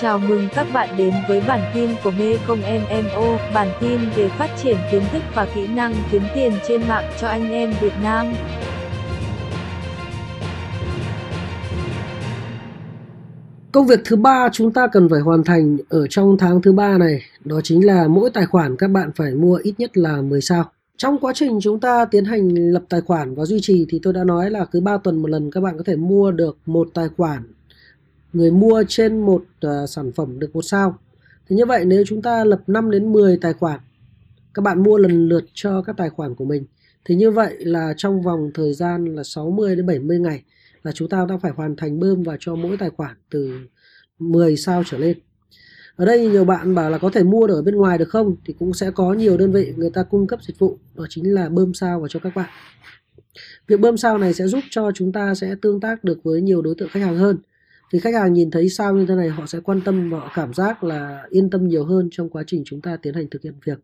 Chào mừng các bạn đến với bản tin của Mekong MMO, bản tin về phát triển kiến thức và kỹ năng kiếm tiền trên mạng cho anh em Việt Nam. Công việc thứ ba chúng ta cần phải hoàn thành ở trong tháng thứ ba này, đó chính là mỗi tài khoản các bạn phải mua ít nhất là 10 sao. Trong quá trình chúng ta tiến hành lập tài khoản và duy trì thì tôi đã nói là cứ 3 tuần một lần các bạn có thể mua được một tài khoản người mua trên một uh, sản phẩm được một sao. Thì như vậy nếu chúng ta lập 5 đến 10 tài khoản các bạn mua lần lượt cho các tài khoản của mình thì như vậy là trong vòng thời gian là 60 đến 70 ngày là chúng ta đã phải hoàn thành bơm và cho mỗi tài khoản từ 10 sao trở lên. Ở đây nhiều bạn bảo là có thể mua được ở bên ngoài được không thì cũng sẽ có nhiều đơn vị người ta cung cấp dịch vụ đó chính là bơm sao vào cho các bạn. Việc bơm sao này sẽ giúp cho chúng ta sẽ tương tác được với nhiều đối tượng khách hàng hơn. Thì khách hàng nhìn thấy sao như thế này, họ sẽ quan tâm và họ cảm giác là yên tâm nhiều hơn trong quá trình chúng ta tiến hành thực hiện việc.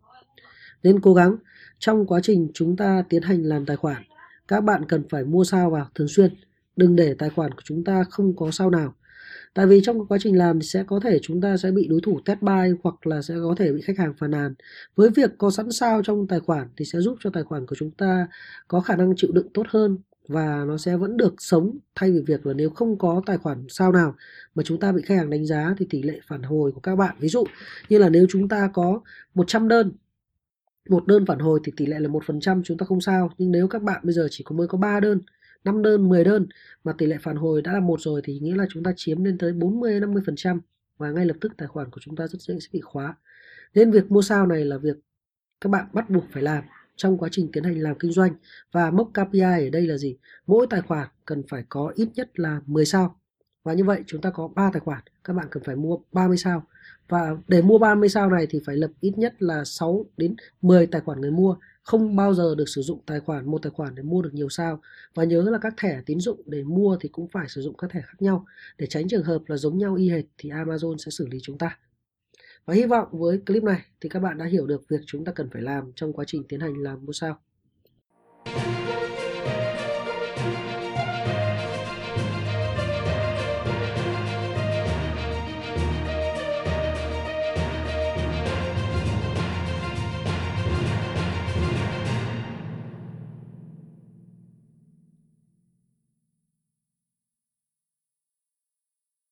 Nên cố gắng, trong quá trình chúng ta tiến hành làm tài khoản, các bạn cần phải mua sao vào thường xuyên. Đừng để tài khoản của chúng ta không có sao nào. Tại vì trong quá trình làm thì sẽ có thể chúng ta sẽ bị đối thủ test buy hoặc là sẽ có thể bị khách hàng phàn nàn. Với việc có sẵn sao trong tài khoản thì sẽ giúp cho tài khoản của chúng ta có khả năng chịu đựng tốt hơn và nó sẽ vẫn được sống thay vì việc là nếu không có tài khoản sao nào mà chúng ta bị khách hàng đánh giá thì tỷ lệ phản hồi của các bạn, ví dụ như là nếu chúng ta có 100 đơn, một đơn phản hồi thì tỷ lệ là một phần trăm, chúng ta không sao. Nhưng nếu các bạn bây giờ chỉ có mới có 3 đơn 5 đơn 10 đơn mà tỷ lệ phản hồi đã là một rồi thì nghĩa là chúng ta chiếm lên tới 40 50 phần trăm và ngay lập tức tài khoản của chúng ta rất dễ sẽ bị khóa. Nên việc mua sao này là việc các bạn bắt buộc phải làm trong quá trình tiến hành làm kinh doanh. Và mốc KPI ở đây là gì? Mỗi tài khoản cần phải có ít nhất là 10 sao. Và như vậy chúng ta có 3 tài khoản, các bạn cần phải mua 30 sao. Và để mua 30 sao này thì phải lập ít nhất là 6 đến 10 tài khoản người mua. Không bao giờ được sử dụng tài khoản, một tài khoản để mua được nhiều sao. Và nhớ là các thẻ tín dụng để mua thì cũng phải sử dụng các thẻ khác nhau. Để tránh trường hợp là giống nhau y hệt thì Amazon sẽ xử lý chúng ta và hy vọng với clip này thì các bạn đã hiểu được việc chúng ta cần phải làm trong quá trình tiến hành làm mua sao.